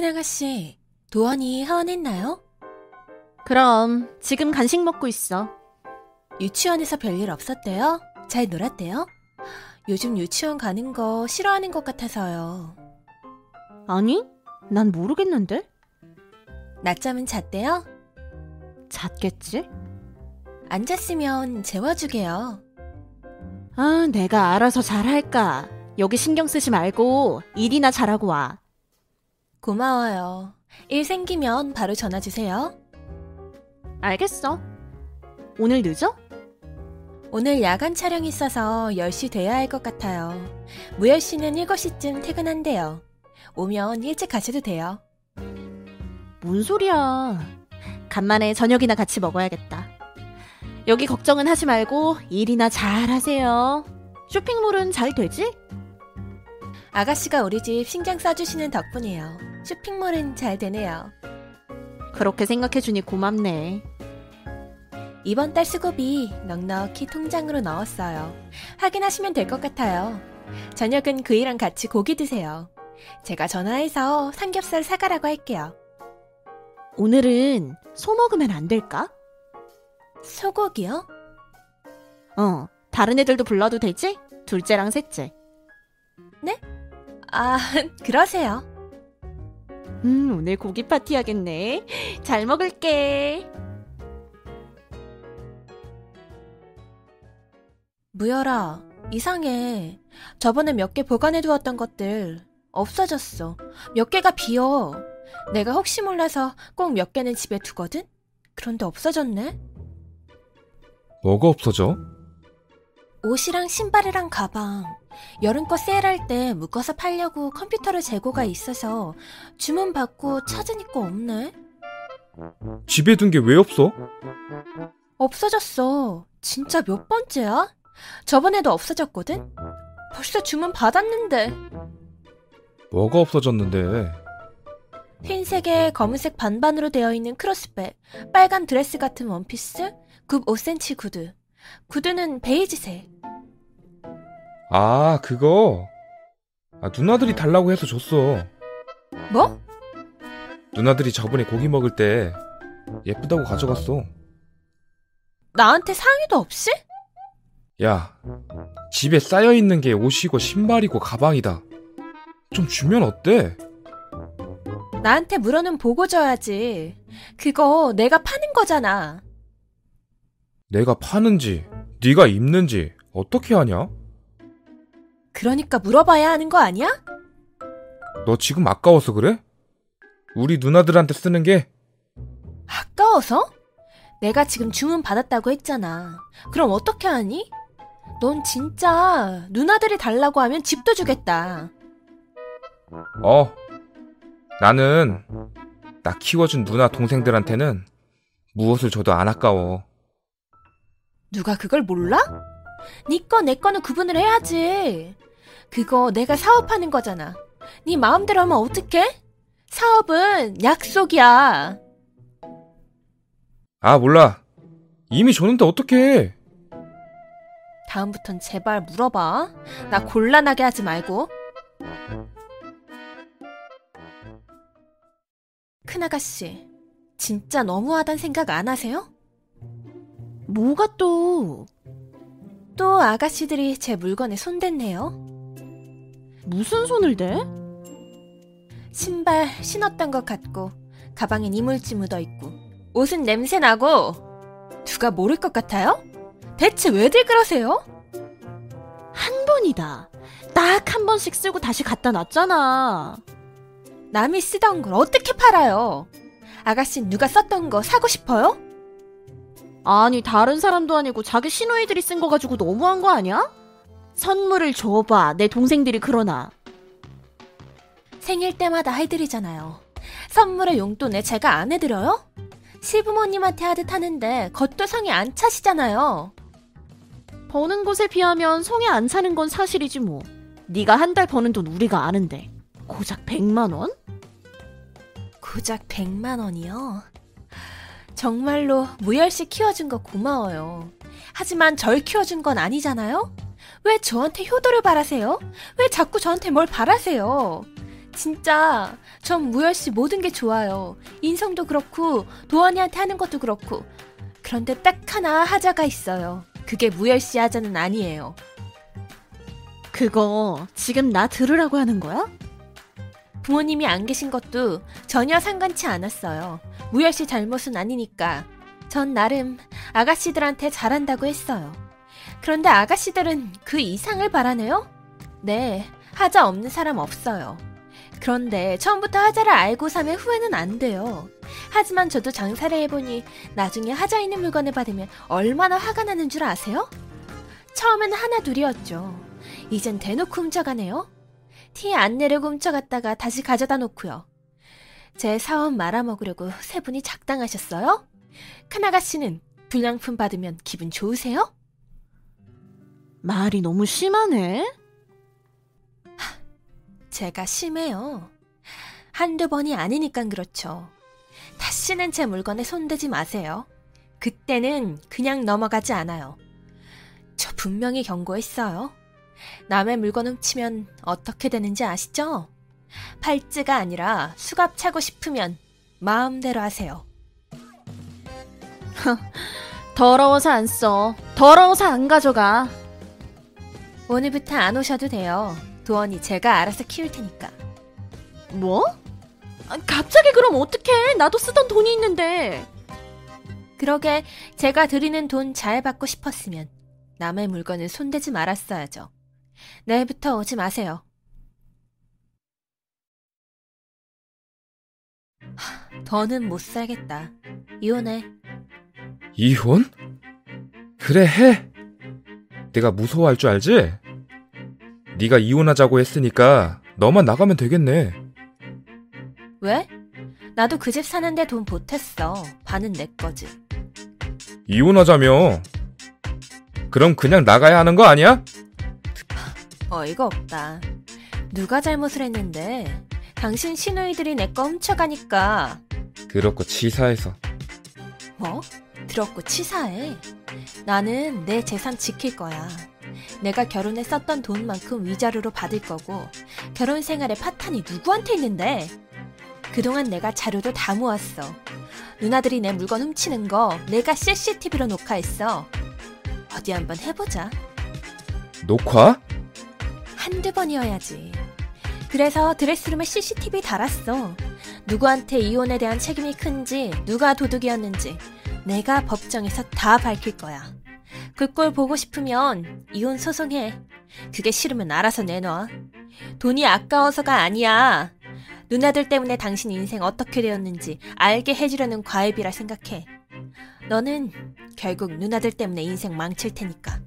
큰아가씨, 도원이 하원했나요? 그럼 지금 간식 먹고 있어. 유치원에서 별일 없었대요? 잘 놀았대요? 요즘 유치원 가는 거 싫어하는 것 같아서요. 아니, 난 모르겠는데? 낮잠은 잤대요? 잤겠지? 안 잤으면 재워주게요. 아, 내가 알아서 잘할까. 여기 신경 쓰지 말고 일이나 잘하고 와. 고마워요. 일 생기면 바로 전화 주세요. 알겠어. 오늘 늦어? 오늘 야간 촬영 있어서 10시 돼야 할 것 같아요. 무열 씨는 7시쯤 퇴근한대요. 오면 일찍 가셔도 돼요. 뭔 소리야. 간만에 저녁이나 같이 먹어야겠다. 여기 걱정은 하지 말고 일이나 잘 하세요. 쇼핑몰은 잘 되지? 아가씨가 우리 집 신경 써주시는 덕분이에요. 쇼핑몰은 잘 되네요. 그렇게 생각해주니 고맙네. 이번 달 수고비 넉넉히 통장으로 넣었어요. 확인하시면 될 것 같아요. 저녁은 그이랑 같이 고기 드세요. 제가 전화해서 삼겹살 사가라고 할게요. 오늘은 소 먹으면 안 될까? 소고기요? 어, 다른 애들도 불러도 되지? 둘째랑 셋째. 아, 그러세요. 음, 오늘 고기 파티 하겠네. 잘 먹을게. 무열아, 이상해. 저번에 몇 개 보관해 두었던 것들 없어졌어. 몇 개가 비어. 내가 혹시 몰라서 꼭 몇 개는 집에 두거든? 그런데 없어졌네? 뭐가 없어져? 옷이랑 신발이랑 가방. 여름거 세일할 때 묶어서 팔려고 컴퓨터로 재고가 있어서 주문 받고 찾으니까 없네? 집에 둔 게 왜 없어? 없어졌어. 진짜 몇 번째야? 저번에도 없어졌거든? 벌써 주문 받았는데. 뭐가 없어졌는데? 흰색에 검은색 반반으로 되어 있는 크로스백, 빨간 드레스 같은 원피스, 굽 5cm 구두. 구두는 베이지색. 아, 그거. 아, 누나들이 달라고 해서 줬어. 뭐? 누나들이 저번에 고기 먹을 때 예쁘다고 가져갔어. 나한테 상의도 없이? 야, 집에 쌓여있는 게 옷이고 신발이고 가방이다. 좀 주면 어때? 나한테 물어는 보고 줘야지. 그거 내가 파는 거잖아. 내가 파는지, 네가 입는지 어떻게 하냐? 그러니까 물어봐야 하는 거 아니야? 너 지금 아까워서 그래? 우리 누나들한테 쓰는 게 아까워서? 내가 지금 주문 받았다고 했잖아. 그럼 어떻게 하니? 넌 진짜 누나들이 달라고 하면 집도 주겠다. 어. 나는 나 키워준 누나 동생들한테는 무엇을 줘도 안 아까워. 누가 그걸 몰라? 네 거 내 거는 구분을 해야지. 그거 내가 사업하는 거잖아. 네 마음대로 하면 어떡해? 사업은 약속이야. 아, 몰라. 이미 줬는데 어떡해. 다음부턴 제발 물어봐. 나 곤란하게 하지 말고. 큰아가씨, 진짜 너무하단 생각 안 하세요? 뭐가 또 또 아가씨들이 제 물건에 손댔네요. 무슨 손을 대? 신발 신었던 것 같고, 가방엔 이물질 묻어 있고, 옷은 냄새 나고, 누가 모를 것 같아요? 대체 왜들 그러세요? 한 번이다. 딱 한 번씩 쓰고 다시 갖다 놨잖아. 남이 쓰던 걸 어떻게 팔아요? 아가씨 누가 썼던 거 사고 싶어요? 아니 다른 사람도 아니고 자기 시누이들이 쓴 거 가지고 너무한 거 아니야? 선물을 줘봐. 내 동생들이 그러나. 생일 때마다 해드리잖아요. 선물의 용돈에 제가 안 해드려요? 시부모님한테 하듯 하는데 겉도 성에 안 차시잖아요. 버는 곳에 비하면 성에 안 차는 건 사실이지 뭐. 네가 한 달 버는 돈 우리가 아는데. 고작 100만 원? 고작 100만 원이요? 정말로 무열씨 키워준 거 고마워요. 하지만 절 키워준 건 아니잖아요? 왜 저한테 효도를 바라세요? 왜 자꾸 저한테 뭘 바라세요? 진짜 전 무열 씨 모든 게 좋아요. 인성도 그렇고 도원이한테 하는 것도 그렇고. 그런데 딱 하나 하자가 있어요. 그게 무열 씨 하자는 아니에요. 그거 지금 나 들으라고 하는 거야? 부모님이 안 계신 것도 전혀 상관치 않았어요. 무열 씨 잘못은 아니니까. 전 나름 아가씨들한테 잘한다고 했어요. 그런데 아가씨들은 그 이상을 바라네요? 네, 하자 없는 사람 없어요. 그런데 처음부터 하자를 알고 사면 후회는 안 돼요. 하지만 저도 장사를 해보니 나중에 하자 있는 물건을 받으면 얼마나 화가 나는 줄 아세요? 처음에는 하나 둘이었죠. 이젠 대놓고 훔쳐가네요. 티 안 내려고 훔쳐갔다가 다시 가져다 놓고요. 제 사업 말아먹으려고 세 분이 작당하셨어요? 카나가 씨는 불량품 받으면 기분 좋으세요? 말이 너무 심하네. 제가 심해요. 한두 번이 아니니까 그렇죠. 다시는 제 물건에 손대지 마세요. 그때는 그냥 넘어가지 않아요. 저 분명히 경고했어요. 남의 물건 훔치면 어떻게 되는지 아시죠? 팔찌가 아니라 수갑 차고 싶으면 마음대로 하세요. 더러워서 안 써. 더러워서 안 가져가. 오늘부터 안 오셔도 돼요. 도원이 제가 알아서 키울 테니까. 뭐? 아, 갑자기 그럼 어떡해? 나도 쓰던 돈이 있는데. 그러게 제가 드리는 돈 잘 받고 싶었으면 남의 물건을 손대지 말았어야죠. 내일부터 오지 마세요. 더는 못 살겠다. 이혼해. 이혼? 그래 해. 내가 무서워할 줄 알지? 네가 이혼하자고 했으니까 너만 나가면 되겠네. 왜? 나도 그 집 사는데 돈 보탰어. 반은 내 거지. 이혼하자며. 그럼 그냥 나가야 하는 거 아니야? 어이가 없다. 누가 잘못을 했는데 당신 시누이들이 내 거 훔쳐가니까 그렇고 치사해서. 뭐? 들었고 치사해. 나는 내 재산 지킬 거야. 내가 결혼에 썼던 돈만큼 위자료로 받을 거고 결혼 생활에 파탄이 누구한테 있는데? 그동안 내가 자료도 다 모았어. 누나들이 내 물건 훔치는 거 내가 CCTV로 녹화했어. 어디 한번 해보자. 녹화? 한두 번이어야지. 그래서 드레스룸에 CCTV 달았어. 누구한테 이혼에 대한 책임이 큰지, 누가 도둑이었는지, 내가 법정에서 다 밝힐 거야. 그 꼴 보고 싶으면 이혼 소송해. 그게 싫으면 알아서 내놔. 돈이 아까워서가 아니야. 누나들 때문에 당신 인생 어떻게 되었는지 알게 해주려는 과외비라 생각해. 너는 결국 누나들 때문에 인생 망칠 테니까.